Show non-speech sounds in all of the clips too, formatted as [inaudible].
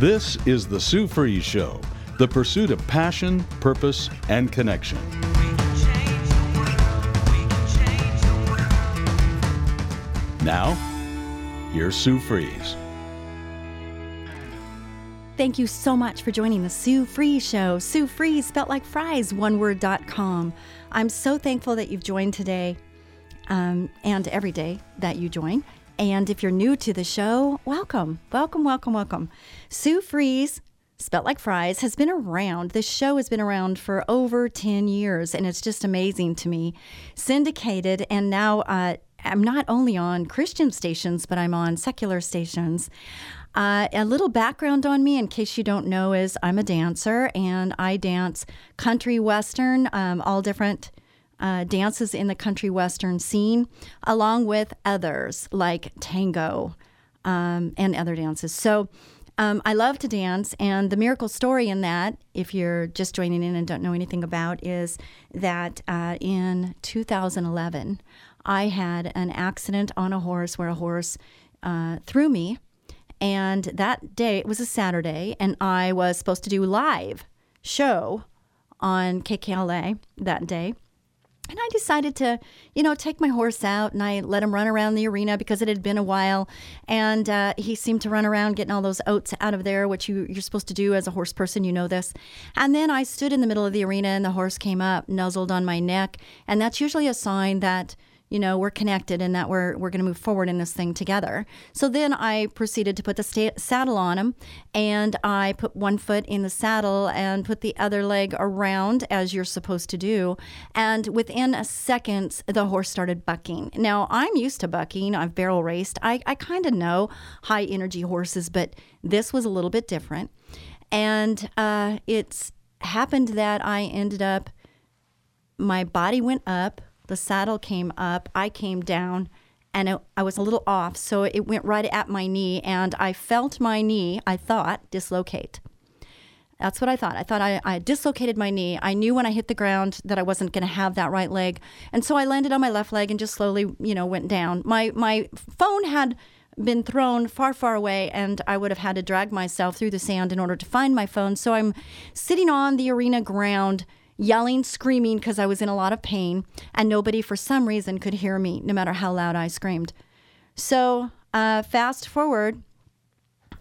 This is The Sue Fries Show, the pursuit of passion, purpose, and connection. Now, here's Sue Fries. Thank you so much for joining the Sue Fries Show. Sue Fries, spelt like fries, oneword.com. I'm so thankful that you've joined today um, and every day that you join. And if you're new to the show, welcome, welcome, welcome, welcome. Sue Fries, spelt like fries, has been around. This show has been around for over 10 years, and it's just amazing to me. Syndicated, and now uh, I'm not only on Christian stations, but I'm on secular stations. Uh, a little background on me, in case you don't know, is I'm a dancer and I dance country western, um, all different uh, dances in the country western scene, along with others like tango um, and other dances. So um, I love to dance, and the miracle story in that, if you're just joining in and don't know anything about, is that uh, in 2011, I had an accident on a horse where a horse uh, threw me and that day, it was a Saturday, and I was supposed to do live show on KKLA that day. And I decided to, you know, take my horse out and I let him run around the arena because it had been a while. And uh, he seemed to run around getting all those oats out of there, which you, you're supposed to do as a horse person. You know this. And then I stood in the middle of the arena and the horse came up, nuzzled on my neck. And that's usually a sign that you know we're connected and that we're we're going to move forward in this thing together. So then i proceeded to put the sta- saddle on him and i put one foot in the saddle and put the other leg around as you're supposed to do. And within a second the horse started bucking. Now i'm used to bucking. I've barrel raced. I, I kind of know high energy horses but this was a little bit different. And uh, it's happened that i ended up my body went up the saddle came up, I came down, and it, I was a little off. So it went right at my knee, and I felt my knee, I thought, dislocate. That's what I thought. I thought I, I dislocated my knee. I knew when I hit the ground that I wasn't going to have that right leg. And so I landed on my left leg and just slowly, you know, went down. My, my phone had been thrown far, far away, and I would have had to drag myself through the sand in order to find my phone. So I'm sitting on the arena ground yelling, screaming because I was in a lot of pain, and nobody for some reason could hear me, no matter how loud I screamed. So, uh, fast forward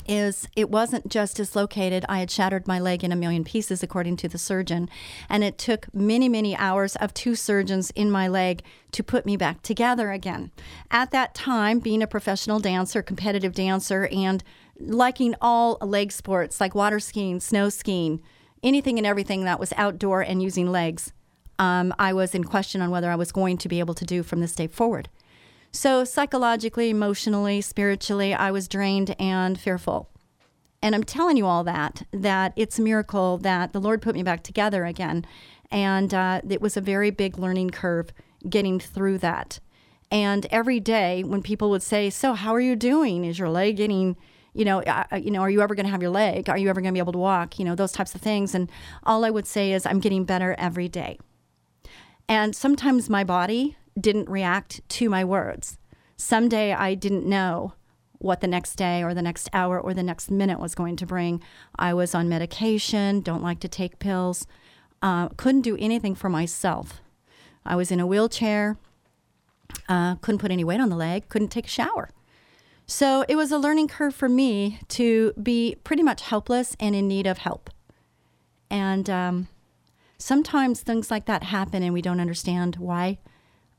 is it wasn't just dislocated. I had shattered my leg in a million pieces, according to the surgeon. And it took many, many hours of two surgeons in my leg to put me back together again. At that time, being a professional dancer, competitive dancer, and liking all leg sports like water skiing, snow skiing, anything and everything that was outdoor and using legs, um, I was in question on whether I was going to be able to do from this day forward. So, psychologically, emotionally, spiritually, I was drained and fearful. And I'm telling you all that, that it's a miracle that the Lord put me back together again. And uh, it was a very big learning curve getting through that. And every day when people would say, So, how are you doing? Is your leg getting you know, uh, you know, are you ever going to have your leg? Are you ever going to be able to walk? You know, those types of things. And all I would say is, I'm getting better every day. And sometimes my body didn't react to my words. Someday I didn't know what the next day or the next hour or the next minute was going to bring. I was on medication, don't like to take pills, uh, couldn't do anything for myself. I was in a wheelchair, uh, couldn't put any weight on the leg, couldn't take a shower. So it was a learning curve for me to be pretty much helpless and in need of help. And um, sometimes things like that happen and we don't understand why.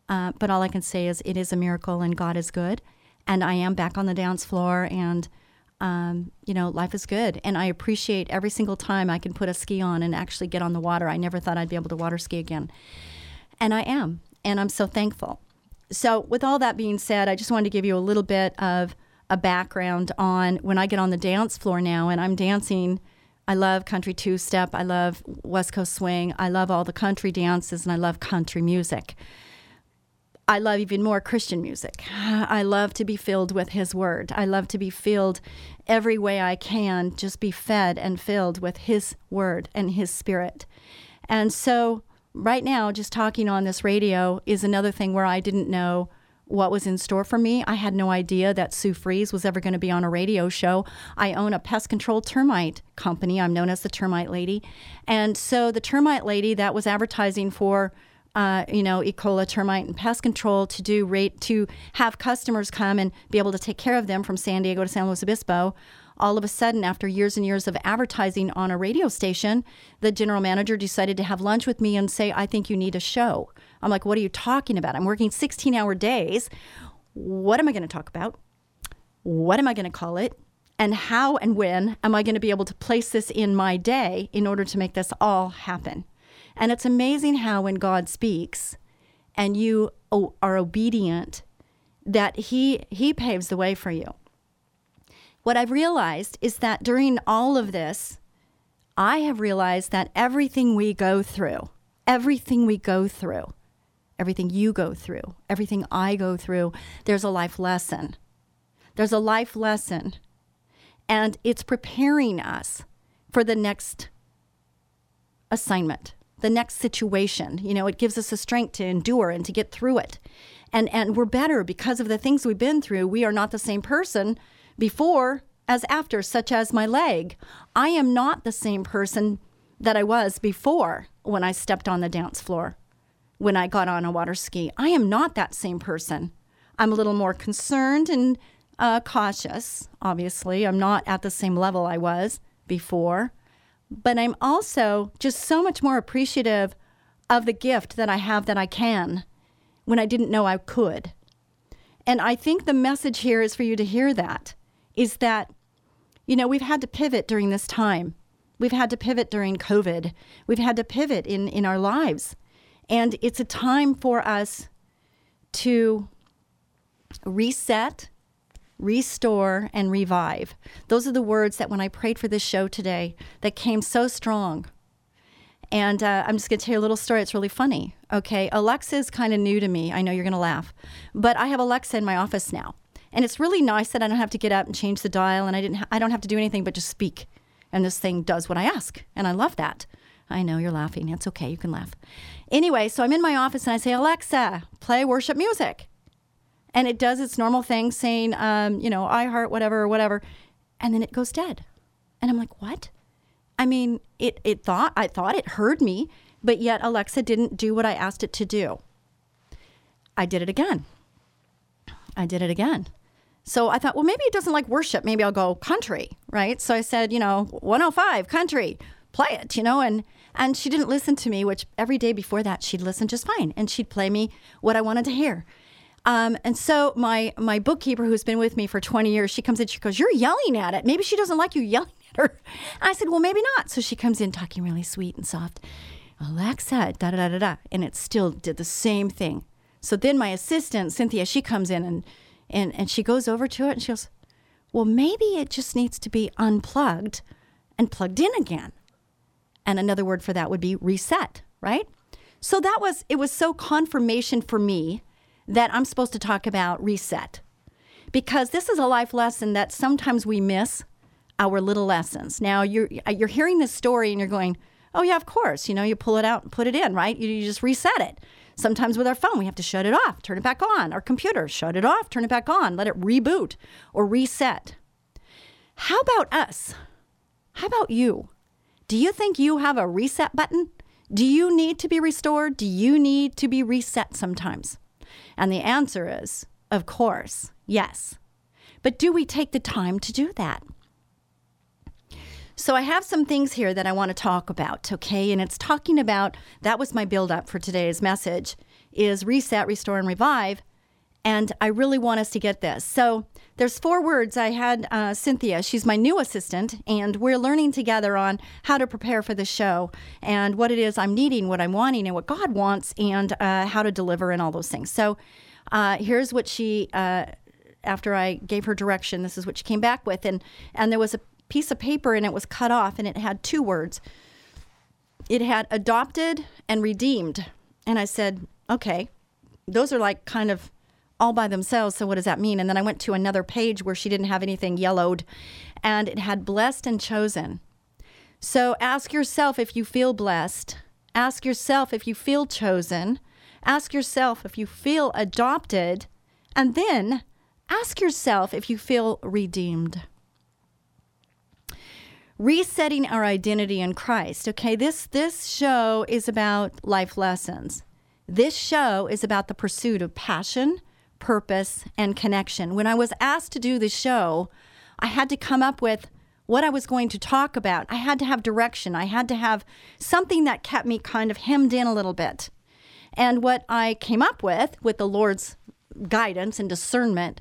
Uh, but all I can say is it is a miracle and God is good. And I am back on the dance floor and, um, you know, life is good. And I appreciate every single time I can put a ski on and actually get on the water. I never thought I'd be able to water ski again. And I am. And I'm so thankful. So, with all that being said, I just wanted to give you a little bit of a background on when I get on the dance floor now and I'm dancing. I love country two step. I love West Coast swing. I love all the country dances and I love country music. I love even more Christian music. [sighs] I love to be filled with His Word. I love to be filled every way I can, just be fed and filled with His Word and His Spirit. And so right now, just talking on this radio is another thing where I didn't know what was in store for me. I had no idea that Sue Fries was ever going to be on a radio show. I own a pest control termite company. I'm known as the Termite Lady. And so the Termite Lady that was advertising for uh, you know, E. coli, termite, and pest control to do rate to have customers come and be able to take care of them from San Diego to San Luis Obispo. All of a sudden, after years and years of advertising on a radio station, the general manager decided to have lunch with me and say, I think you need a show. I'm like, what are you talking about? I'm working 16 hour days. What am I going to talk about? What am I going to call it? And how and when am I going to be able to place this in my day in order to make this all happen? And it's amazing how when God speaks and you are obedient, that he he paves the way for you. What I've realized is that during all of this, I have realized that everything we go through, everything we go through, everything you go through, everything I go through, there's a life lesson. There's a life lesson. And it's preparing us for the next assignment the next situation. You know, it gives us the strength to endure and to get through it. And and we're better because of the things we've been through. We are not the same person before as after, such as my leg. I am not the same person that I was before when I stepped on the dance floor, when I got on a water ski. I am not that same person. I'm a little more concerned and uh, cautious, obviously. I'm not at the same level I was before but I'm also just so much more appreciative of the gift that I have that I can when I didn't know I could. And I think the message here is for you to hear that is that, you know, we've had to pivot during this time. We've had to pivot during COVID. We've had to pivot in, in our lives. And it's a time for us to reset restore, and revive. Those are the words that when I prayed for this show today, that came so strong. And uh, I'm just going to tell you a little story. It's really funny. Okay. Alexa is kind of new to me. I know you're going to laugh. But I have Alexa in my office now. And it's really nice that I don't have to get up and change the dial and I, didn't ha- I don't have to do anything but just speak. And this thing does what I ask. And I love that. I know you're laughing. It's okay. You can laugh. Anyway, so I'm in my office and I say, Alexa, play worship music and it does its normal thing saying, um, you know, I heart whatever or whatever, and then it goes dead. And I'm like, what? I mean, it, it thought, I thought it heard me, but yet Alexa didn't do what I asked it to do. I did it again. I did it again. So I thought, well, maybe it doesn't like worship. Maybe I'll go country, right? So I said, you know, 105 country, play it, you know, and and she didn't listen to me, which every day before that she'd listen just fine, and she'd play me what I wanted to hear. Um, and so my my bookkeeper, who's been with me for 20 years, she comes in. She goes, "You're yelling at it. Maybe she doesn't like you yelling at her." And [laughs] I said, "Well, maybe not." So she comes in talking really sweet and soft. Alexa, da da da da da, and it still did the same thing. So then my assistant Cynthia, she comes in and and and she goes over to it and she goes, "Well, maybe it just needs to be unplugged and plugged in again." And another word for that would be reset, right? So that was it was so confirmation for me that I'm supposed to talk about reset. Because this is a life lesson that sometimes we miss our little lessons. Now you're you're hearing this story and you're going, "Oh yeah, of course." You know, you pull it out and put it in, right? You, you just reset it. Sometimes with our phone, we have to shut it off, turn it back on. Our computer, shut it off, turn it back on, let it reboot or reset. How about us? How about you? Do you think you have a reset button? Do you need to be restored? Do you need to be reset sometimes? And the answer is, of course, yes. But do we take the time to do that? So I have some things here that I want to talk about, okay? And it's talking about that was my build up for today's message is reset, restore and revive. And I really want us to get this. So there's four words. I had uh, Cynthia, she's my new assistant, and we're learning together on how to prepare for the show and what it is I'm needing, what I'm wanting, and what God wants, and uh, how to deliver and all those things. So uh, here's what she, uh, after I gave her direction, this is what she came back with, and and there was a piece of paper and it was cut off, and it had two words. It had adopted and redeemed, and I said, okay, those are like kind of all by themselves. So, what does that mean? And then I went to another page where she didn't have anything yellowed and it had blessed and chosen. So, ask yourself if you feel blessed. Ask yourself if you feel chosen. Ask yourself if you feel adopted. And then ask yourself if you feel redeemed. Resetting our identity in Christ. Okay, this this show is about life lessons. This show is about the pursuit of passion, purpose, and connection. When I was asked to do this show, I had to come up with what I was going to talk about. I had to have direction. I had to have something that kept me kind of hemmed in a little bit. And what I came up with, with the Lord's guidance and discernment,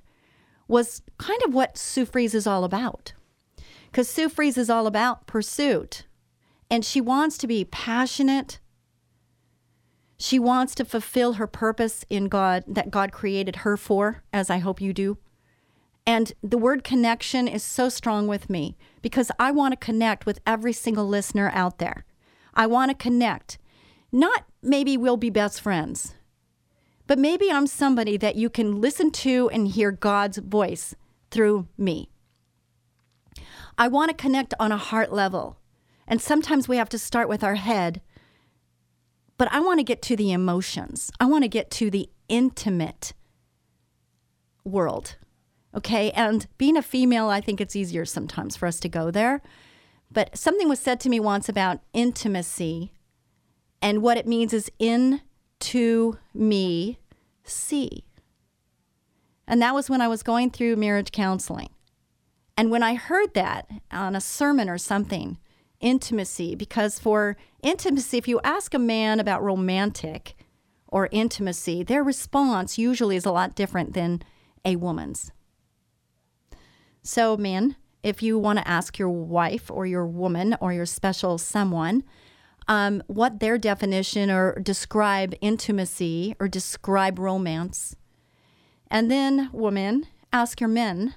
was kind of what Sue Fries is all about. Because Sue Fries is all about pursuit. And she wants to be passionate. She wants to fulfill her purpose in God that God created her for, as I hope you do. And the word connection is so strong with me because I want to connect with every single listener out there. I want to connect. Not maybe we'll be best friends, but maybe I'm somebody that you can listen to and hear God's voice through me. I want to connect on a heart level. And sometimes we have to start with our head. But I want to get to the emotions. I want to get to the intimate world. Okay. And being a female, I think it's easier sometimes for us to go there. But something was said to me once about intimacy. And what it means is in to me see. And that was when I was going through marriage counseling. And when I heard that on a sermon or something, intimacy, because for intimacy, if you ask a man about romantic or intimacy, their response usually is a lot different than a woman's. So, men, if you want to ask your wife or your woman or your special someone, um, what their definition or describe intimacy or describe romance. And then, women, ask your men.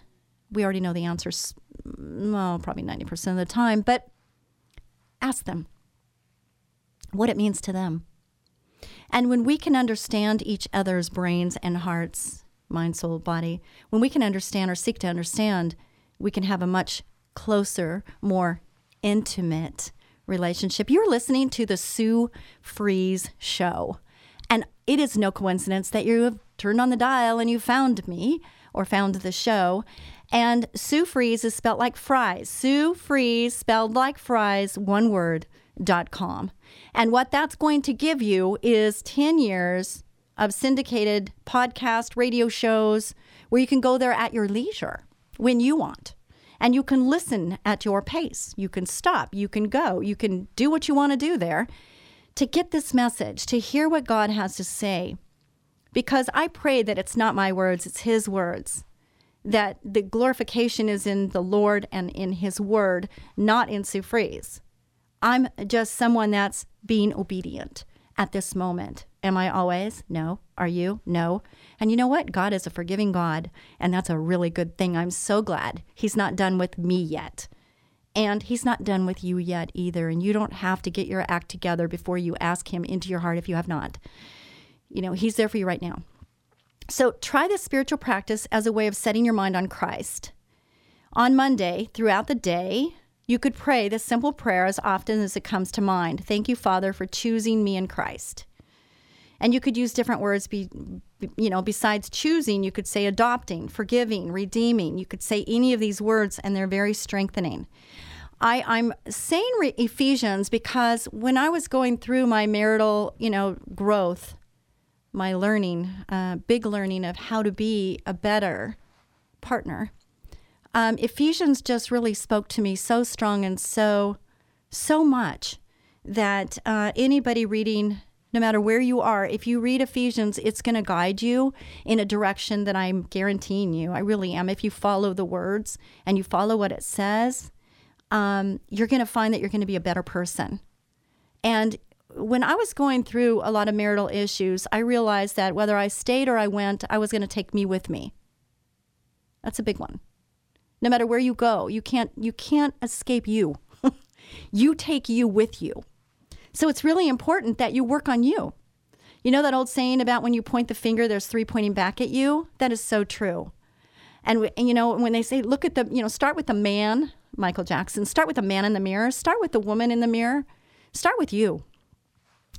We already know the answers, well, probably 90% of the time, but ask them what it means to them. And when we can understand each other's brains and hearts, mind, soul, body, when we can understand or seek to understand, we can have a much closer, more intimate relationship. You're listening to the Sue Fries Show. And it is no coincidence that you have turned on the dial and you found me or found the show. And Sue Fries is spelled like fries. Sue Fries, spelled like fries, one word, dot com. And what that's going to give you is 10 years of syndicated podcast radio shows where you can go there at your leisure when you want and you can listen at your pace. You can stop, you can go, you can do what you want to do there to get this message, to hear what God has to say. Because I pray that it's not my words, it's His words. That the glorification is in the Lord and in His word, not in Sue Fries. I'm just someone that's being obedient at this moment. Am I always? No. Are you? No. And you know what? God is a forgiving God, and that's a really good thing. I'm so glad He's not done with me yet. And He's not done with you yet either. And you don't have to get your act together before you ask Him into your heart if you have not. You know, He's there for you right now. So try this spiritual practice as a way of setting your mind on Christ. On Monday, throughout the day, you could pray this simple prayer as often as it comes to mind. Thank you, Father, for choosing me in Christ. And you could use different words be, you know, besides choosing, you could say adopting, forgiving, redeeming. You could say any of these words and they're very strengthening. I, I'm saying re- Ephesians because when I was going through my marital, you know, growth, my learning, uh, big learning of how to be a better partner, um, Ephesians just really spoke to me so strong and so, so much that uh, anybody reading no matter where you are, if you read Ephesians, it's going to guide you in a direction that I'm guaranteeing you. I really am. If you follow the words and you follow what it says, um, you're going to find that you're going to be a better person. And when I was going through a lot of marital issues, I realized that whether I stayed or I went, I was going to take me with me. That's a big one. No matter where you go, you can't you can't escape you. [laughs] you take you with you. So it's really important that you work on you. You know that old saying about when you point the finger, there's three pointing back at you? That is so true. And, you know, when they say, look at the, you know, start with the man, Michael Jackson, start with the man in the mirror, start with the woman in the mirror, start with you.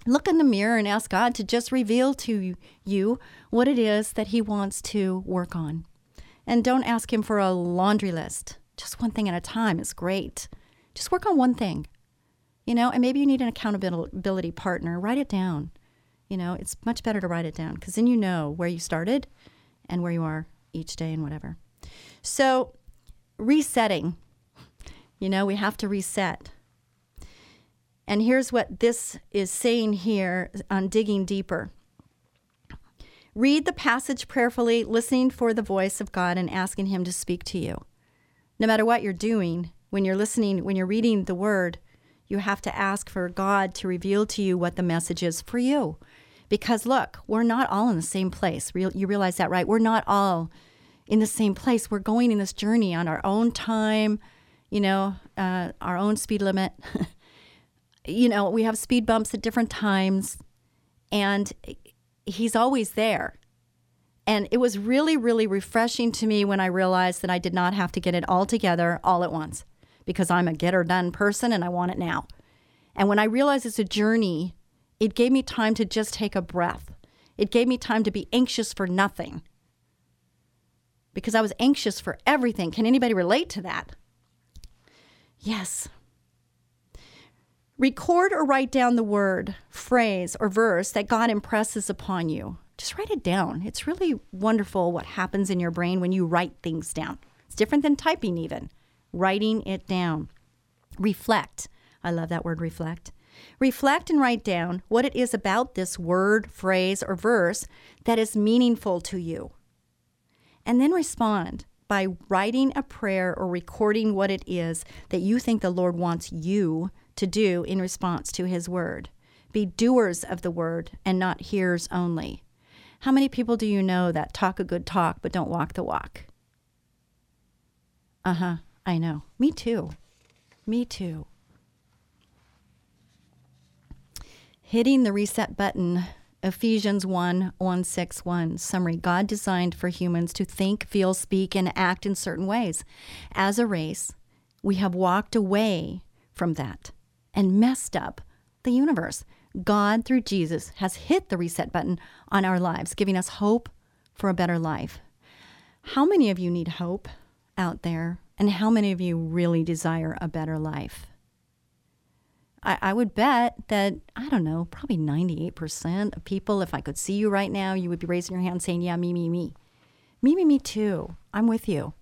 Look in the mirror and ask God to just reveal to you what it is that He wants to work on. And don't ask Him for a laundry list. Just one thing at a time is great. Just work on one thing, you know, and maybe you need an accountability partner. Write it down. You know, it's much better to write it down because then you know where you started and where you are each day and whatever. So, resetting. You know, we have to reset. And here's what this is saying here on digging deeper. Read the passage prayerfully, listening for the voice of God and asking Him to speak to you. No matter what you're doing, when you're listening, when you're reading the Word, you have to ask for God to reveal to you what the message is for you. Because look, we're not all in the same place. You realize that, right? We're not all in the same place. We're going in this journey on our own time, you know, uh, our own speed limit. [laughs] you know, we have speed bumps at different times, and he's always there. And it was really, really refreshing to me when I realized that I did not have to get it all together all at once because I'm a get or done person and I want it now. And when I realized it's a journey, it gave me time to just take a breath. It gave me time to be anxious for nothing because I was anxious for everything. Can anybody relate to that? Yes. Record or write down the word, phrase, or verse that God impresses upon you. Just write it down. It's really wonderful what happens in your brain when you write things down. It's different than typing, even. Writing it down. Reflect. I love that word, reflect. Reflect and write down what it is about this word, phrase, or verse that is meaningful to you. And then respond by writing a prayer or recording what it is that you think the Lord wants you to do in response to his word. Be doers of the word and not hearers only. How many people do you know that talk a good talk but don't walk the walk? Uh huh, I know. Me too. Me too. Hitting the reset button Ephesians 1 1 6 1 summary God designed for humans to think, feel, speak, and act in certain ways. As a race, we have walked away from that and messed up the universe. God, through Jesus, has hit the reset button on our lives, giving us hope for a better life. How many of you need hope out there? And how many of you really desire a better life? I, I would bet that, I don't know, probably 98% of people, if I could see you right now, you would be raising your hand saying, Yeah, me, me, me. Me, me, me too. I'm with you.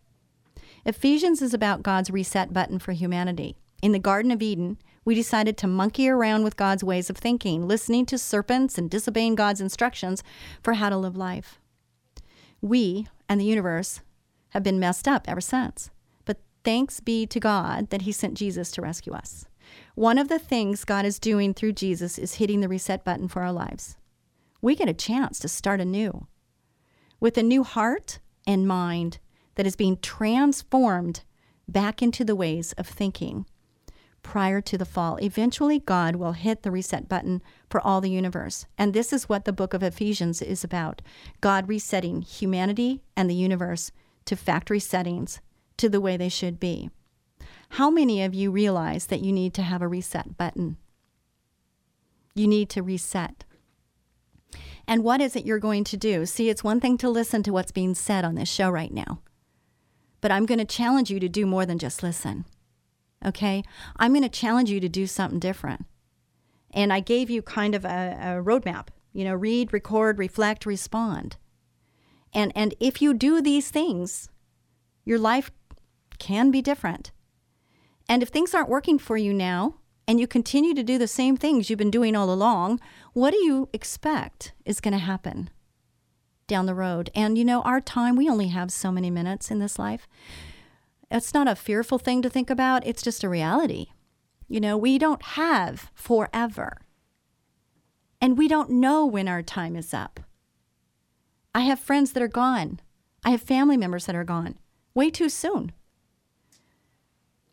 Ephesians is about God's reset button for humanity. In the Garden of Eden, we decided to monkey around with God's ways of thinking, listening to serpents and disobeying God's instructions for how to live life. We and the universe have been messed up ever since. But thanks be to God that He sent Jesus to rescue us. One of the things God is doing through Jesus is hitting the reset button for our lives. We get a chance to start anew with a new heart and mind that is being transformed back into the ways of thinking prior to the fall. Eventually, God will hit the reset button for all the universe. And this is what the book of Ephesians is about God resetting humanity and the universe to factory settings to the way they should be. How many of you realize that you need to have a reset button? You need to reset. And what is it you're going to do? See, it's one thing to listen to what's being said on this show right now, but I'm going to challenge you to do more than just listen. Okay? I'm going to challenge you to do something different. And I gave you kind of a, a roadmap. You know, read, record, reflect, respond. And and if you do these things, your life can be different. And if things aren't working for you now and you continue to do the same things you've been doing all along, what do you expect is going to happen down the road? And you know, our time, we only have so many minutes in this life. It's not a fearful thing to think about, it's just a reality. You know, we don't have forever. And we don't know when our time is up. I have friends that are gone. I have family members that are gone way too soon.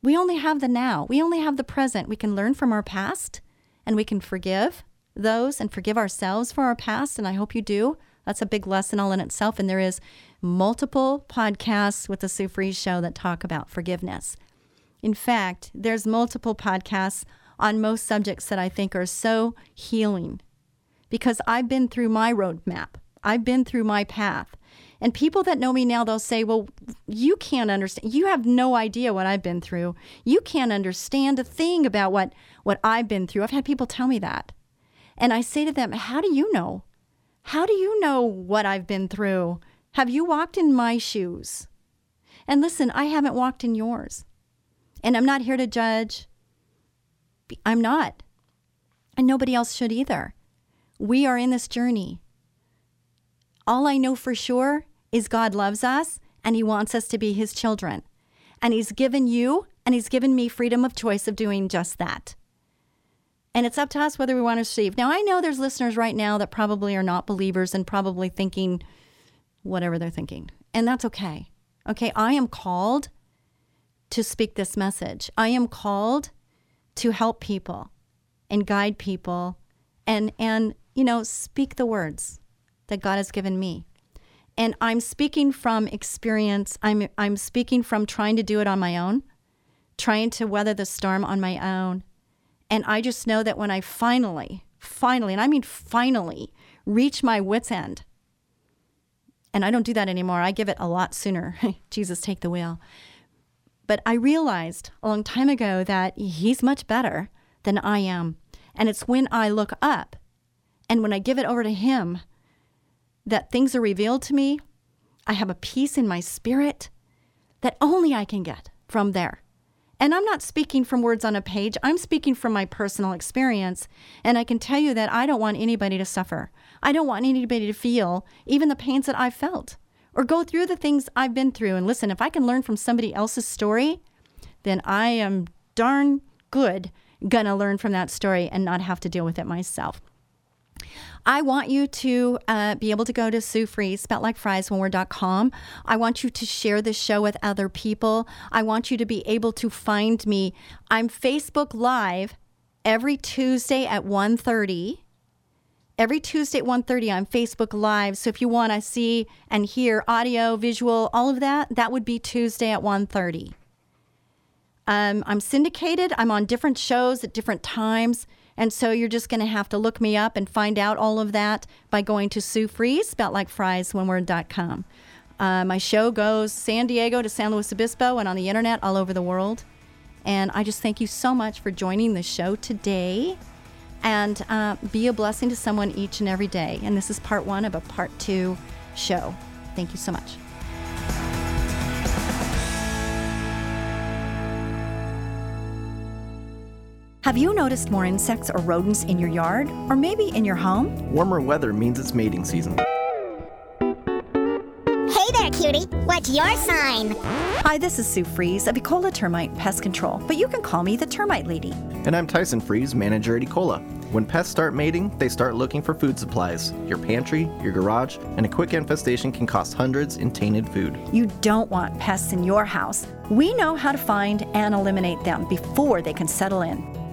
We only have the now. We only have the present. We can learn from our past and we can forgive those and forgive ourselves for our past. And I hope you do. That's a big lesson all in itself. And there is multiple podcasts with the Sue Fries Show that talk about forgiveness. In fact, there's multiple podcasts on most subjects that I think are so healing because I've been through my roadmap, I've been through my path. And people that know me now, they'll say, Well, you can't understand. You have no idea what I've been through. You can't understand a thing about what, what I've been through. I've had people tell me that. And I say to them, How do you know? How do you know what I've been through? Have you walked in my shoes? And listen, I haven't walked in yours. And I'm not here to judge. I'm not. And nobody else should either. We are in this journey. All I know for sure is God loves us and He wants us to be His children. And He's given you and He's given me freedom of choice of doing just that. And it's up to us whether we want to receive. Now, I know there's listeners right now that probably are not believers and probably thinking whatever they're thinking. And that's okay. Okay, I am called to speak this message. I am called to help people and guide people and and you know, speak the words that God has given me. And I'm speaking from experience. I'm I'm speaking from trying to do it on my own, trying to weather the storm on my own. And I just know that when I finally, finally, and I mean finally, reach my wits end, and I don't do that anymore. I give it a lot sooner. [laughs] Jesus, take the wheel. But I realized a long time ago that He's much better than I am. And it's when I look up and when I give it over to Him that things are revealed to me. I have a peace in my spirit that only I can get from there. And I'm not speaking from words on a page, I'm speaking from my personal experience. And I can tell you that I don't want anybody to suffer. I don't want anybody to feel even the pains that I've felt or go through the things I've been through. And listen, if I can learn from somebody else's story, then I am darn good gonna learn from that story and not have to deal with it myself. I want you to uh, be able to go to Sue Fries, spelled like fries, one word.com. I want you to share this show with other people. I want you to be able to find me. I'm Facebook Live every Tuesday at 1.30 every Tuesday at 1.30 on Facebook Live. So if you want to see and hear audio, visual, all of that, that would be Tuesday at 1.30. Um, I'm syndicated. I'm on different shows at different times. And so you're just going to have to look me up and find out all of that by going to Sue Fries, spelled like fries, one word.com. Uh, my show goes San Diego to San Luis Obispo and on the internet all over the world. And I just thank you so much for joining the show today and uh, be a blessing to someone each and every day. And this is part one of a part two show. Thank you so much. Have you noticed more insects or rodents in your yard or maybe in your home? Warmer weather means it's mating season. Hey there, cutie. What's your sign? Hi, this is Sue Fries of Ecola Termite Pest Control, but you can call me the Termite Lady. And I'm Tyson Fries, manager at Ecola. When pests start mating, they start looking for food supplies. Your pantry, your garage, and a quick infestation can cost hundreds in tainted food. You don't want pests in your house. We know how to find and eliminate them before they can settle in.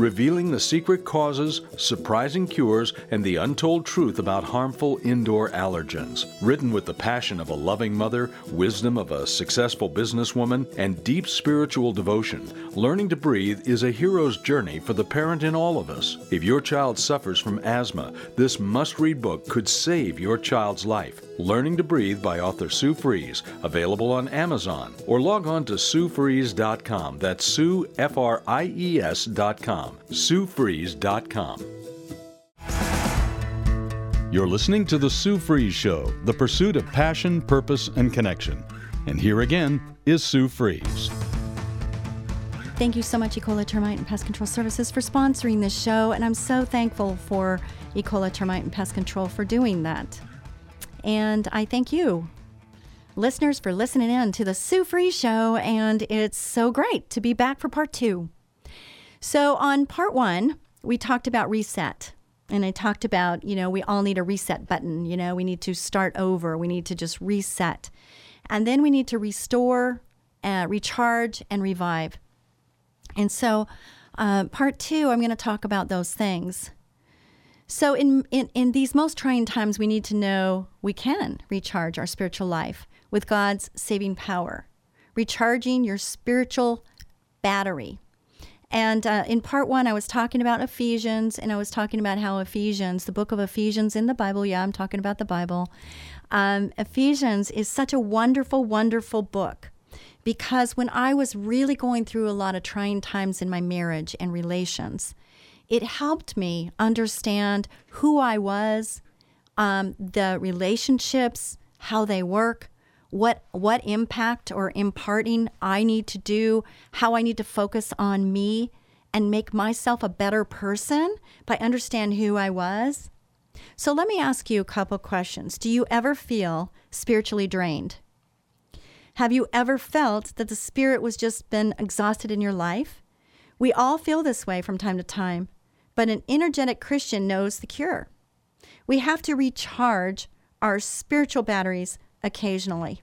revealing the secret causes, surprising cures, and the untold truth about harmful indoor allergens. Written with the passion of a loving mother, wisdom of a successful businesswoman, and deep spiritual devotion, Learning to Breathe is a hero's journey for the parent in all of us. If your child suffers from asthma, this must read book could save your child's life. Learning to Breathe by author Sue Fries, available on Amazon, or log on to SueFries.com. That's Sue, F R I E S.com. SueFries.com. You're listening to The Sue Fries Show, the pursuit of passion, purpose, and connection. And here again is Sue Fries. Thank you so much, Ecola Termite and Pest Control Services, for sponsoring this show. And I'm so thankful for Ecola Termite and Pest Control for doing that. And I thank you, listeners, for listening in to the Sue Fries Show. And it's so great to be back for part two. So, on part one, we talked about reset. And I talked about, you know, we all need a reset button. You know, we need to start over. We need to just reset. And then we need to restore, uh, recharge, and revive. And so, uh, part two, I'm going to talk about those things. So, in, in, in these most trying times, we need to know we can recharge our spiritual life with God's saving power, recharging your spiritual battery. And uh, in part one, I was talking about Ephesians, and I was talking about how Ephesians, the book of Ephesians in the Bible, yeah, I'm talking about the Bible. Um, Ephesians is such a wonderful, wonderful book because when I was really going through a lot of trying times in my marriage and relations, it helped me understand who I was, um, the relationships, how they work, what what impact or imparting I need to do, how I need to focus on me and make myself a better person by understand who I was. So let me ask you a couple questions. Do you ever feel spiritually drained? Have you ever felt that the spirit was just been exhausted in your life? We all feel this way from time to time, but an energetic Christian knows the cure. We have to recharge our spiritual batteries occasionally.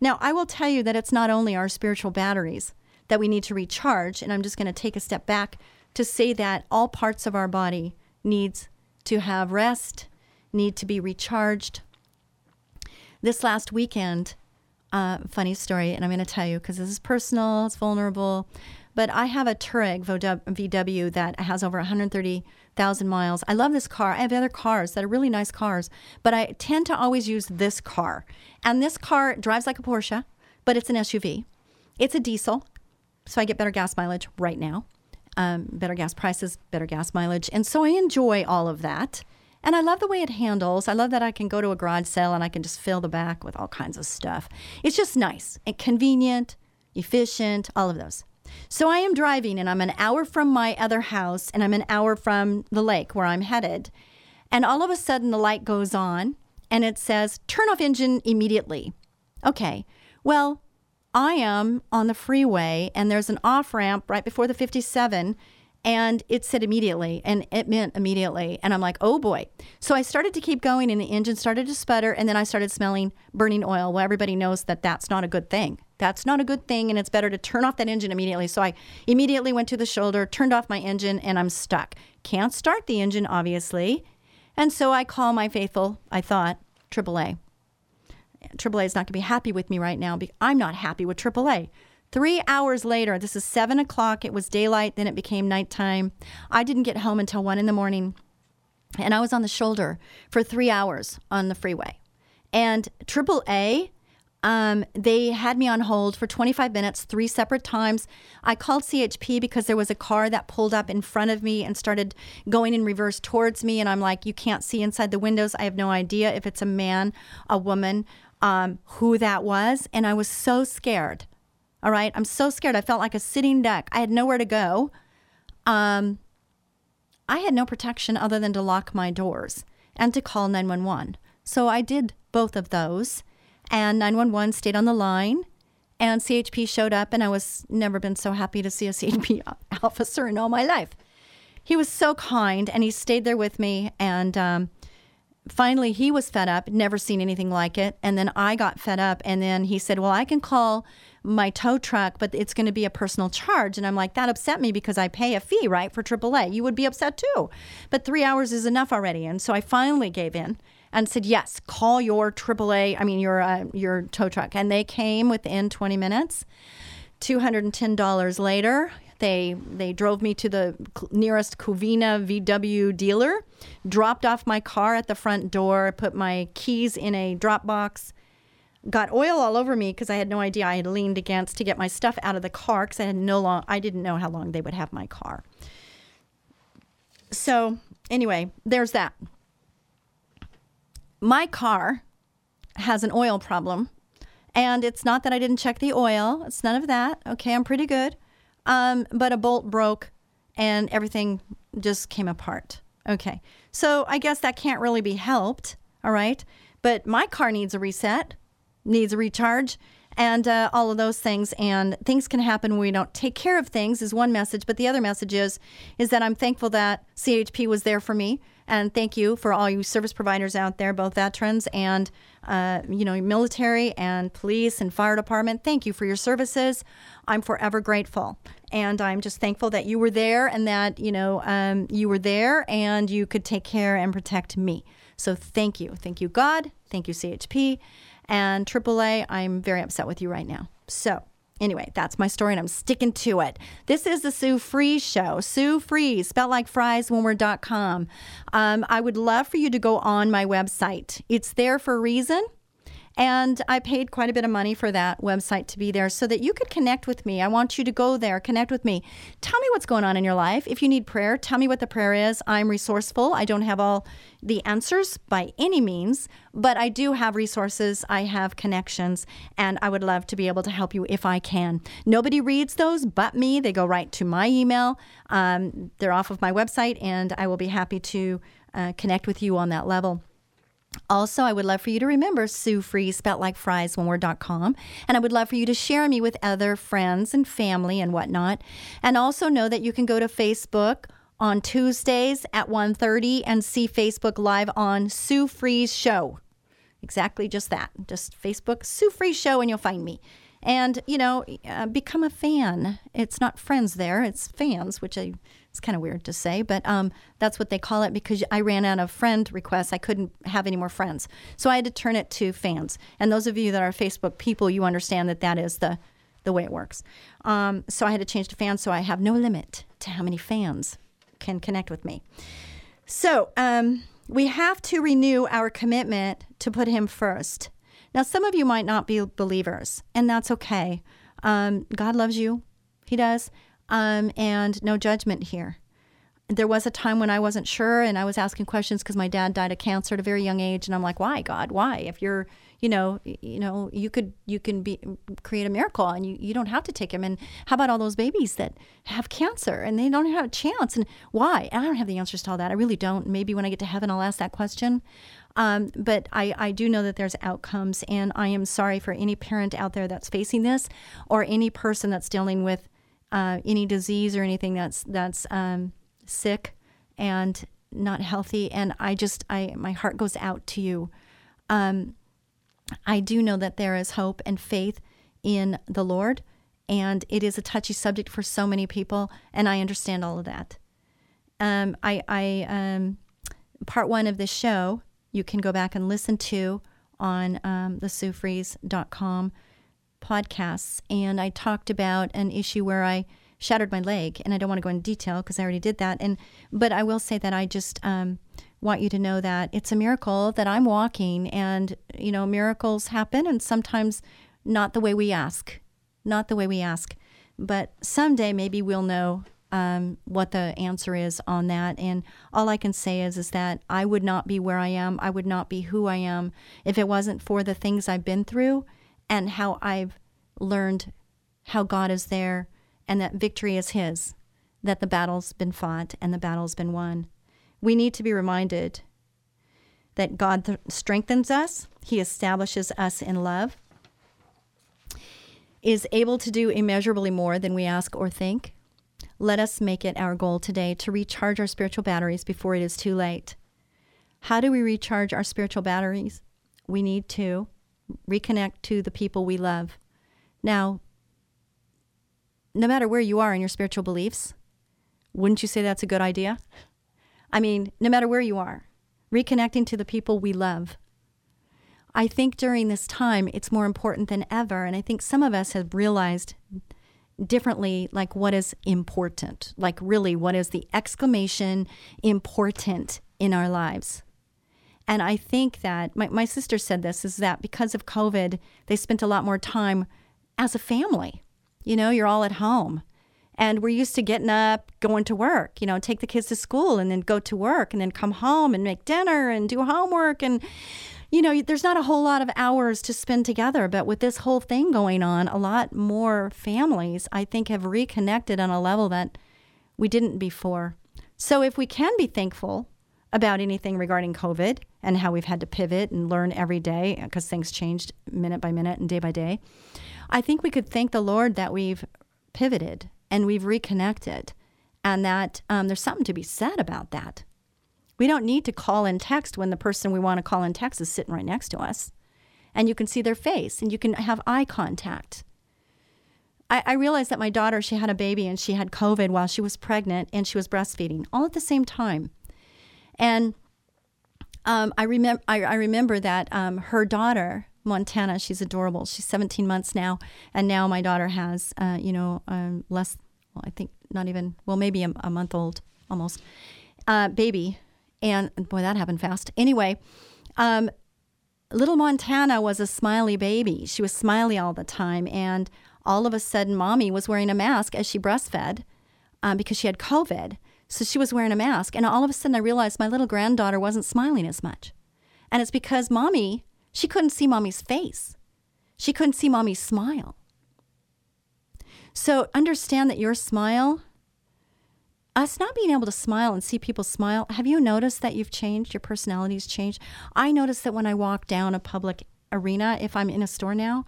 Now, I will tell you that it's not only our spiritual batteries that we need to recharge, and I'm just going to take a step back to say that all parts of our body needs to have rest, need to be recharged. This last weekend, uh, funny story, and I'm going to tell you because this is personal, it's vulnerable. But I have a Touareg VW that has over 130,000 miles. I love this car. I have other cars that are really nice cars, but I tend to always use this car. And this car drives like a Porsche, but it's an SUV. It's a diesel, so I get better gas mileage right now. Um, better gas prices, better gas mileage. And so I enjoy all of that. And I love the way it handles. I love that I can go to a garage sale and I can just fill the back with all kinds of stuff. It's just nice and convenient, efficient, all of those. So I am driving and I'm an hour from my other house and I'm an hour from the lake where I'm headed. And all of a sudden the light goes on and it says, turn off engine immediately. Okay, well, I am on the freeway and there's an off ramp right before the 57 and it said immediately and it meant immediately and i'm like oh boy so i started to keep going and the engine started to sputter and then i started smelling burning oil well everybody knows that that's not a good thing that's not a good thing and it's better to turn off that engine immediately so i immediately went to the shoulder turned off my engine and i'm stuck can't start the engine obviously and so i call my faithful i thought aaa aaa is not going to be happy with me right now i'm not happy with aaa Three hours later, this is seven o'clock, it was daylight, then it became nighttime. I didn't get home until one in the morning. And I was on the shoulder for three hours on the freeway. And AAA, um, they had me on hold for 25 minutes, three separate times. I called CHP because there was a car that pulled up in front of me and started going in reverse towards me. And I'm like, you can't see inside the windows. I have no idea if it's a man, a woman, um, who that was. And I was so scared. All right. I'm so scared. I felt like a sitting duck. I had nowhere to go. Um, I had no protection other than to lock my doors and to call 911. So I did both of those. And 911 stayed on the line. And CHP showed up, and I was never been so happy to see a CHP [laughs] officer in all my life. He was so kind, and he stayed there with me. And um, finally, he was fed up, never seen anything like it. And then I got fed up, and then he said, "Well, I can call my tow truck, but it's going to be a personal charge. And I'm like, that upset me because I pay a fee, right, for AAA. You would be upset too. But three hours is enough already. And so I finally gave in and said, yes, call your AAA, I mean, your, uh, your tow truck. And they came within 20 minutes. $210 later, they they drove me to the nearest Covina VW dealer, dropped off my car at the front door, put my keys in a drop box, got oil all over me because I had no idea I had leaned against to get my stuff out of the car because I had no long I didn't know how long they would have my car. So anyway, there's that. My car has an oil problem. And it's not that I didn't check the oil, it's none of that. Okay, I'm pretty good. Um, but a bolt broke and everything just came apart. Okay, so I guess that can't really be helped. All right, but my car needs a reset, needs a recharge, and uh, all of those things. And things can happen when we don't take care of things. Is one message, but the other message is is that I'm thankful that CHP was there for me, and thank you for all you service providers out there, both veterans and uh, you know military and police and fire department. Thank you for your services. I'm forever grateful, and I'm just thankful that you were there and that you know um, you were there and you could take care and protect me. So thank you, thank you God, thank you CHP. And AAA, I'm very upset with you right now. So, anyway, that's my story and I'm sticking to it. This is the Sue Fries Show. Sue Fries, spelled like fries, one word, dot. Um, I would love for you to go on my website. It's there for a reason. And I paid quite a bit of money for that website to be there so that you could connect with me. I want you to go there, connect with me. Tell me what's going on in your life. If you need prayer, tell me what the prayer is. I'm resourceful. I don't have all the answers by any means, but I do have resources. I have connections, and I would love to be able to help you if I can. Nobody reads those but me. They go right to my email. Um, they're off of my website, and I will be happy to uh, connect with you on that level. Also, I would love for you to remember Sue Fries, spelled like fries, one word.com. And I would love for you to share me with other friends and family and whatnot. And also know that you can go to Facebook on Tuesdays at 1.30 and see Facebook Live on Sue Fries Show. Exactly just that. Just Facebook Sue Fries Show and you'll find me. And, you know, uh, become a fan. It's not friends there, it's fans, which I it's kind of weird to say, but um, that's what they call it because I ran out of friend requests. I couldn't have any more friends. So I had to turn it to fans. And those of you that are Facebook people, you understand that that is the, the way it works. Um, so I had to change to fans. So I have no limit to how many fans can connect with me. So um, we have to renew our commitment to put Him first. Now, some of you might not be believers, and that's okay. Um, God loves you, He does um, and no judgment here. There was a time when I wasn't sure and I was asking questions because my dad died of cancer at a very young age, and I'm like, "Why, God? Why? If you're, you know, you know, you could you can be create a miracle, and you, you don't have to take him. And how about all those babies that have cancer and they don't have a chance? And why? And I don't have the answers to all that. I really don't. Maybe when I get to heaven, I'll ask that question. Um, but I, I do know that there's outcomes, and I am sorry for any parent out there that's facing this or any person that's dealing with uh, any disease or anything that's that's um, sick and not healthy. And I just, I my heart goes out to you. Um, I do know that there is hope and faith in the Lord, and it is a touchy subject for so many people, and I understand all of that. Um, I, I um, part one of this show you can go back and listen to on um, the SueFries.com podcasts, and I talked about an issue where I shattered my leg, and I don't want to go into detail because I already did that. And but I will say that I just um, want you to know that it's a miracle that I'm walking, and you know miracles happen, and sometimes not the way we ask, not the way we ask. But someday maybe we'll know um, what the answer is on that. And all I can say is is that I would not be where I am. I would not be who I am if it wasn't for the things I've been through and how I've learned how God is there and that victory is His, that the battle's been fought and the battle's been won. We need to be reminded that God th- strengthens us, He establishes us in love, is able to do immeasurably more than we ask or think. Let us make it our goal today to recharge our spiritual batteries before it is too late. How do we recharge our spiritual batteries? We need to reconnect to the people we love. Now, no matter where you are in your spiritual beliefs, wouldn't you say that's a good idea? I mean, no matter where you are, reconnecting to the people we love. I think during this time, it's more important than ever. And I think some of us have realized differently, like what is important, like really what is the exclamation important in our lives. And I think that my, my sister said this is that because of COVID, they spent a lot more time as a family. You know, you're all at home. And we're used to getting up, going to work, you know, take the kids to school and then go to work and then come home and make dinner and do homework. And, you know, there's not a whole lot of hours to spend together. But with this whole thing going on, a lot more families, I think, have reconnected on a level that we didn't before. So if we can be thankful about anything regarding COVID and how we've had to pivot and learn every day because things changed minute by minute and day by day, I think we could thank the Lord that we've pivoted and we've reconnected, and that um, there's something to be said about that. We don't need to call and text when the person we want to call and text is sitting right next to us. And you can see their face and you can have eye contact. I, I realized that my daughter, she had a baby and she had COVID while she was pregnant and she was breastfeeding all at the same time. And um, I, remem- I, I remember that um, her daughter, Montana, she's adorable. She's 17 months now. And now my daughter has, uh, you know, um, less well, I think not even, well, maybe a, a month old almost, uh, baby. And boy, that happened fast. Anyway, um, little Montana was a smiley baby. She was smiley all the time. And all of a sudden, mommy was wearing a mask as she breastfed um, because she had COVID. So she was wearing a mask. And all of a sudden, I realized my little granddaughter wasn't smiling as much. And it's because mommy, she couldn't see mommy's face. She couldn't see mommy's smile. So understand that your smile, us not being able to smile and see people smile, have you noticed that you've changed? Your personality's changed? I notice that when I walk down a public arena, if I'm in a store now,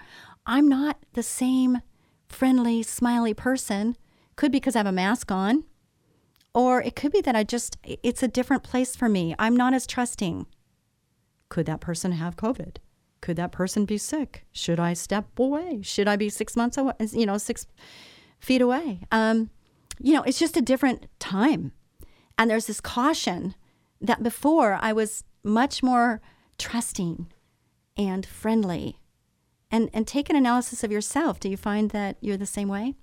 I'm not the same friendly, smiley person. Could be because I have a mask on, or it could be that I just, it's a different place for me. I'm not as trusting. Could that person have COVID? Could that person be sick? Should I step away? Should I be six months away? You know, six feet away. Um, you know, it's just a different time. And there's this caution that before I was much more trusting and friendly. And, and take an analysis of yourself. Do you find that you're the same way?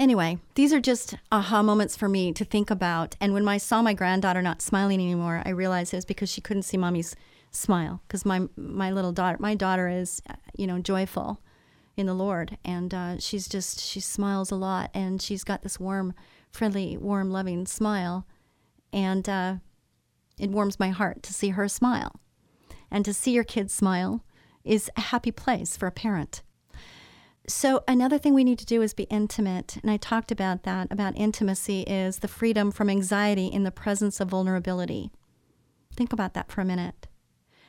Anyway, these are just aha moments for me to think about. And when I saw my granddaughter not smiling anymore, I realized it was because she couldn't see mommy's smile because my my little daughter my daughter is you know joyful in the Lord. And uh, she's just she smiles a lot and she's got this warm friendly warm loving smile. And uh, it warms my heart to see her smile. And to see your kids smile is a happy place for a parent so another thing we need to do is be intimate and i talked about that about intimacy is the freedom from anxiety in the presence of vulnerability think about that for a minute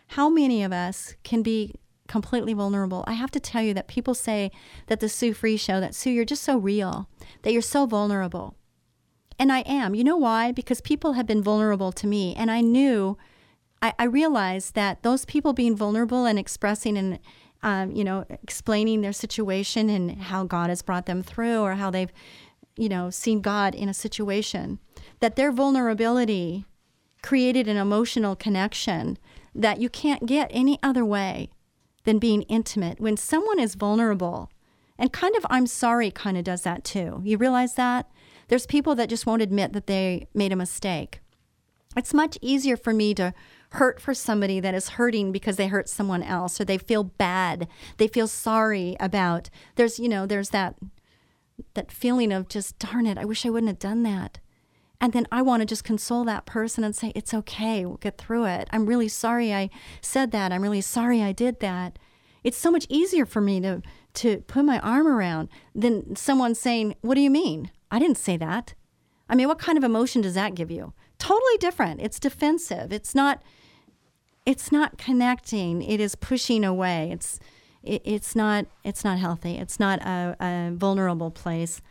how many of us can be completely vulnerable? I have to tell you that people say that the Sue Fries Show, that Sue, you're just so real, that you're so vulnerable. And I am. You know why? Because people have been vulnerable to me. And I knew, I, I realized that those people being vulnerable and expressing and, um, you know, explaining their situation and how God has brought them through or how they've, you know, seen God in a situation, that their vulnerability created an emotional connection that you can't get any other way than being intimate. When someone is vulnerable, and kind of I'm sorry kind of does that too. You realize that? There's people that just won't admit that they made a mistake. It's much easier for me to hurt for somebody that is hurting because they hurt someone else or they feel bad. They feel sorry about. There's, you know, there's that that feeling of just darn it, I wish I wouldn't have done that. And then I want to just console that person and say, it's okay, we'll get through it. I'm really sorry I said that. I'm really sorry I did that. It's so much easier for me to, to put my arm around than someone saying, What do you mean? I didn't say that. I mean, what kind of emotion does that give you? Totally different. It's defensive. It's not it's not connecting. It is pushing away. It's it, it's not it's not healthy. It's not a, a vulnerable place.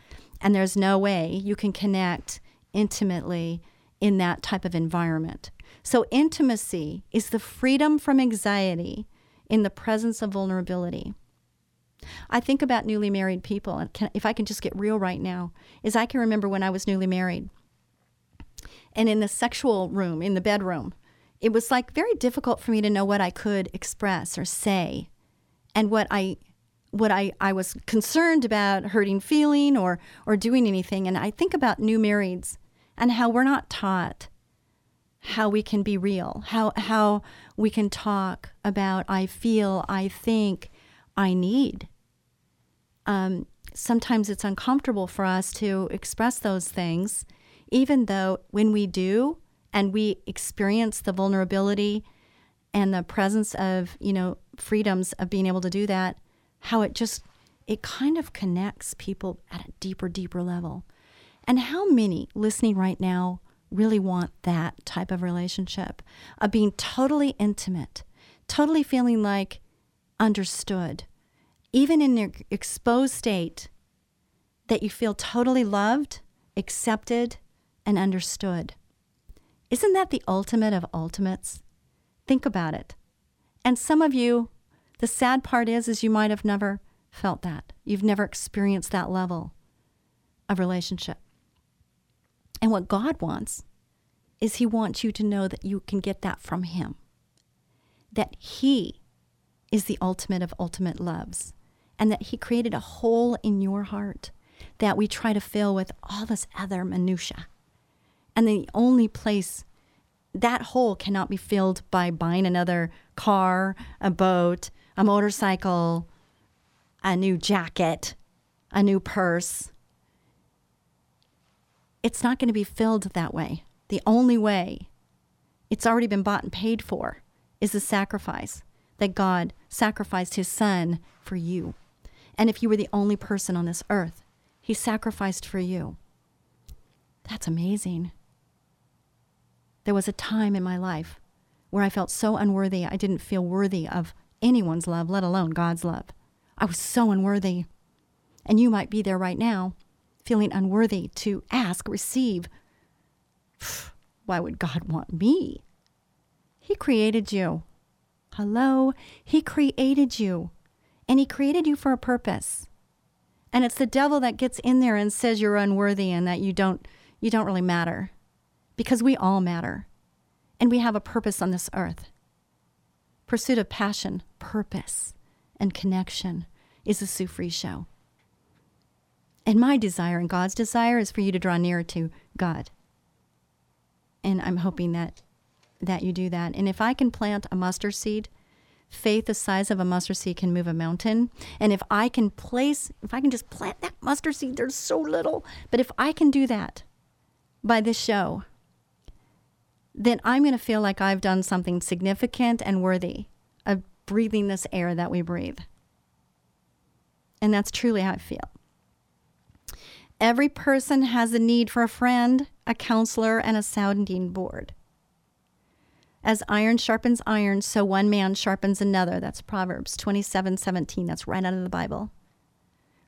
And there's no way you can connect intimately in that type of environment. So, intimacy is the freedom from anxiety in the presence of vulnerability. I think about newly married people, and can, if I can just get real right now, is I can remember when I was newly married. And in the sexual room, in the bedroom, it was like very difficult for me to know what I could express or say and what I what I, I was concerned about hurting feeling or or doing anything. And I think about new marrieds and how we're not taught how we can be real, how how we can talk about I feel, I think, I need. Um, sometimes it's uncomfortable for us to express those things, even though when we do and we experience the vulnerability and the presence of, you know, freedoms of being able to do that, how it just, it kind of connects people at a deeper, deeper level. And how many listening right now really want that type of relationship of being totally intimate, totally feeling like understood, even in your exposed state, that you feel totally loved, accepted, and understood. Isn't that the ultimate of ultimates? Think about it. And some of you, the sad part is is you might have never felt that. You've never experienced that level of relationship. And what God wants is he wants you to know that you can get that from him. That he is the ultimate of ultimate loves and that he created a hole in your heart that we try to fill with all this other minutia. And the only place that hole cannot be filled by buying another car, a boat, a motorcycle, a new jacket, a new purse. It's not going to be filled that way. The only way it's already been bought and paid for is the sacrifice that God sacrificed his son for you. And if you were the only person on this earth, he sacrificed for you. That's amazing. There was a time in my life where I felt so unworthy, I didn't feel worthy of anyone's love, let alone God's love. I was so unworthy. And you might be there right now, feeling unworthy to ask, receive. [sighs] Why would God want me? He created you. Hello? He created you. And He created you for a purpose. And it's the devil that gets in there and says you're unworthy and that you don't you don't really matter. Because we all matter. And we have a purpose on this earth. Pursuit of passion, purpose, and connection is Sue Fries Show. And my desire and God's desire is for you to draw nearer to God. And I'm hoping that that you do that. And if I can plant a mustard seed, faith the size of a mustard seed can move a mountain. And if I can place, if I can just plant that mustard seed, there's so little. But if I can do that by this show, then I'm going to feel like I've done something significant and worthy of breathing this air that we breathe. And that's truly how I feel. Every person has a need for a friend, a counselor, and a sounding board. As iron sharpens iron, so one man sharpens another. That's Proverbs 27 17. That's right out of the Bible.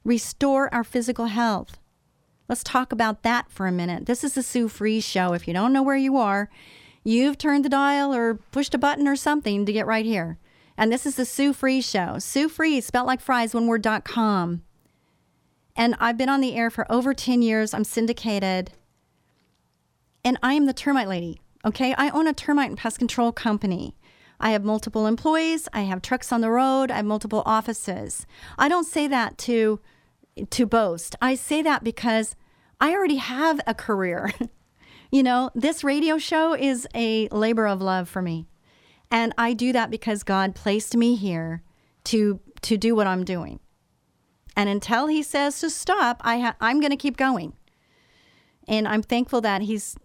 Restore our physical health. Let's talk about that for a minute. This is the Sue Fries Show. If you don't know where you are, you've turned the dial or pushed a button or something to get right here. And this is the Sue Fries Show. Sue Fries, spelled like fries, one word, dot com. And I've been on the air for over 10 years. I'm syndicated. And I am the termite lady. Okay. I own a termite and pest control company. I have multiple employees. I have trucks on the road. I have multiple offices. I don't say that to to boast. I say that because I already have a career. [laughs] you know, this radio show is a labor of love for me. And I do that because God placed me here to to do what I'm doing. And until he says to stop, I ha- I'm going to keep going. And I'm thankful that he's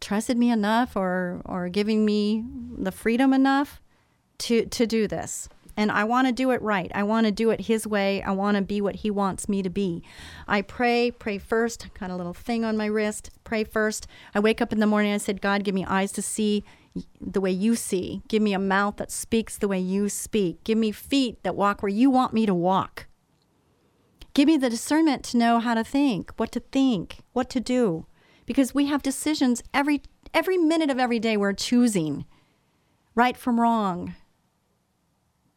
trusted me enough or or giving me the freedom enough to to do this. And I want to do it right. I want to do it his way. I want to be what he wants me to be. I pray, pray first. Got a little thing on my wrist. Pray first. I wake up in the morning. I said, God, give me eyes to see the way you see. Give me a mouth that speaks the way you speak. Give me feet that walk where you want me to walk. Give me the discernment to know how to think, what to think, what to do. Because we have decisions every every minute of every day we're choosing right from wrong.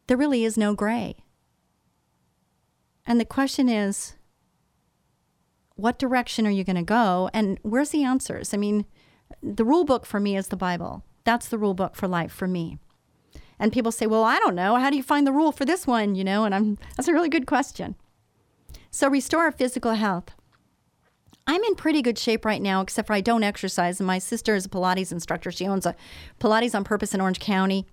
There really is no gray. And the question is what direction are you going to go and where's the answers? I mean, the rule book for me is the Bible. That's the rule book for life for me. And people say, "Well, I don't know. How do you find the rule for this one?" You know, and I'm that's a really good question. So restore our physical health. I'm in pretty good shape right now, except for I don't exercise. And my sister is a Pilates instructor. She owns a Pilates on Purpose in Orange County.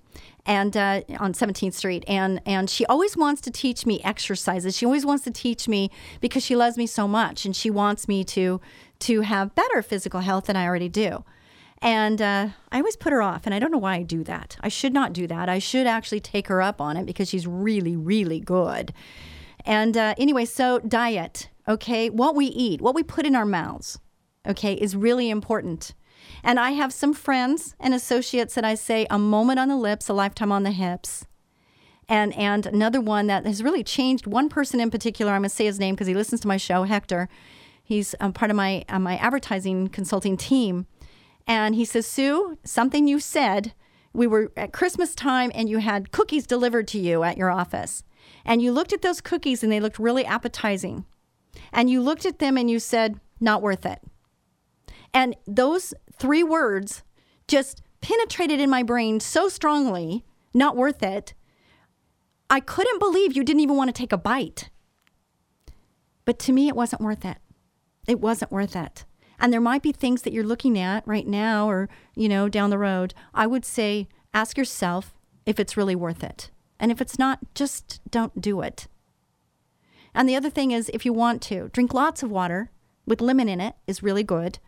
And uh, on 17th Street, and and she always wants to teach me exercises. She always wants to teach me because she loves me so much, and she wants me to to have better physical health than I already do. And uh, I always put her off, and I don't know why I do that. I should not do that. I should actually take her up on it because she's really, really good. And uh, anyway, so diet, okay, what we eat, what we put in our mouths, okay, is really important. And I have some friends and associates that I say a moment on the lips, a lifetime on the hips. And, and another one that has really changed one person in particular, I'm going to say his name because he listens to my show, Hector. He's um, part of my, uh, my advertising consulting team. And he says, Sue, something you said, we were at Christmas time and you had cookies delivered to you at your office. And you looked at those cookies and they looked really appetizing. And you looked at them and you said, not worth it. And those three words just penetrated in my brain so strongly, not worth it. I couldn't believe you didn't even want to take a bite. But to me, it wasn't worth it. It wasn't worth it. And there might be things that you're looking at right now or, you know, down the road. I would say ask yourself if it's really worth it. And if it's not, just don't do it. And the other thing is, if you want to, drink lots of water with lemon in it is really good.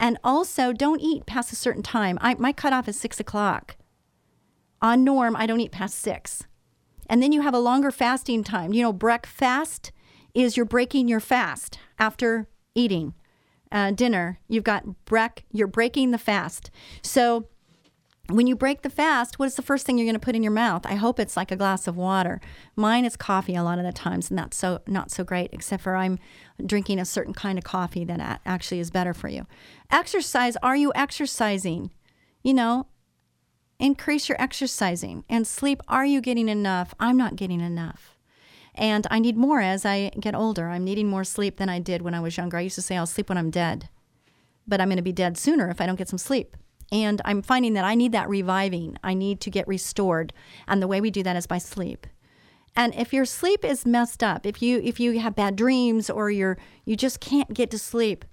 And also, don't eat past a certain time. I, my cutoff is six o'clock. On norm, I don't eat past six. And then you have a longer fasting time. You know, breakfast is you're breaking your fast after eating uh, dinner. You've got break, you're breaking the fast. So when you break the fast, what is the first thing you're going to put in your mouth? I hope it's like a glass of water. Mine is coffee a lot of the times, and that's so not so great. Except for I'm drinking a certain kind of coffee that actually is better for you. Exercise. Are you exercising? You know, increase your exercising and sleep. Are you getting enough? I'm not getting enough. And I need more as I get older. I'm needing more sleep than I did when I was younger. I used to say I'll sleep when I'm dead, but I'm going to be dead sooner if I don't get some sleep. And I'm finding that I need that reviving. I need to get restored. And the way we do that is by sleep. And if your sleep is messed up, if you if you have bad dreams or you're you just can't get to sleep,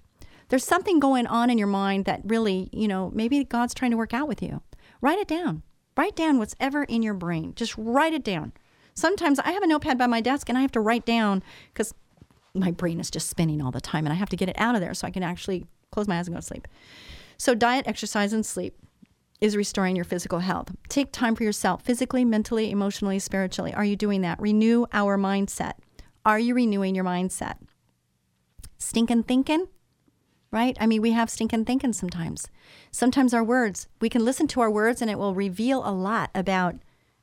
there's something going on in your mind that really, you know, maybe God's trying to work out with you. Write it down. Write down what's ever in your brain. Just write it down. Sometimes I have a notepad by my desk and I have to write down because my brain is just spinning all the time and I have to get it out of there so I can actually close my eyes and go to sleep. So, diet, exercise, and sleep is restoring your physical health. Take time for yourself, physically, mentally, emotionally, spiritually. Are you doing that? Renew our mindset. Are you renewing your mindset? Stinking thinking, right? I mean, we have stinking thinking sometimes. Sometimes our words, we can listen to our words and it will reveal a lot about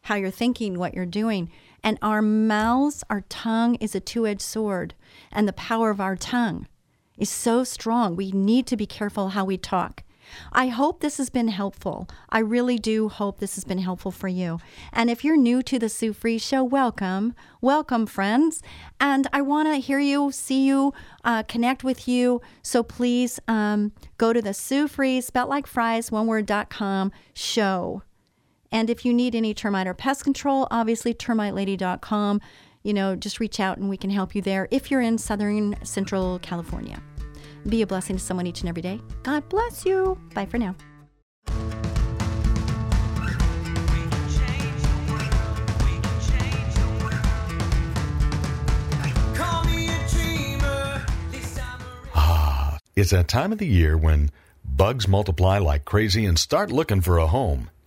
how you're thinking, what you're doing. And our mouths, our tongue is a two edged sword, and the power of our tongue is so strong. We need to be careful how we talk. I hope this has been helpful. I really do hope this has been helpful for you. And if you're new to the Sue Fries Show, welcome. Welcome, friends. And I want to hear you, see you, uh, connect with you. So please um, go to the Sue Fries, spelt like fries, one word.com show. And if you need any termite or pest control, obviously termitelady.com you know, just reach out and we can help you there if you're in Southern Central California. Be a blessing to someone each and every day. God bless you. Bye for now. Ah, it's that time of the year when bugs multiply like crazy and start looking for a home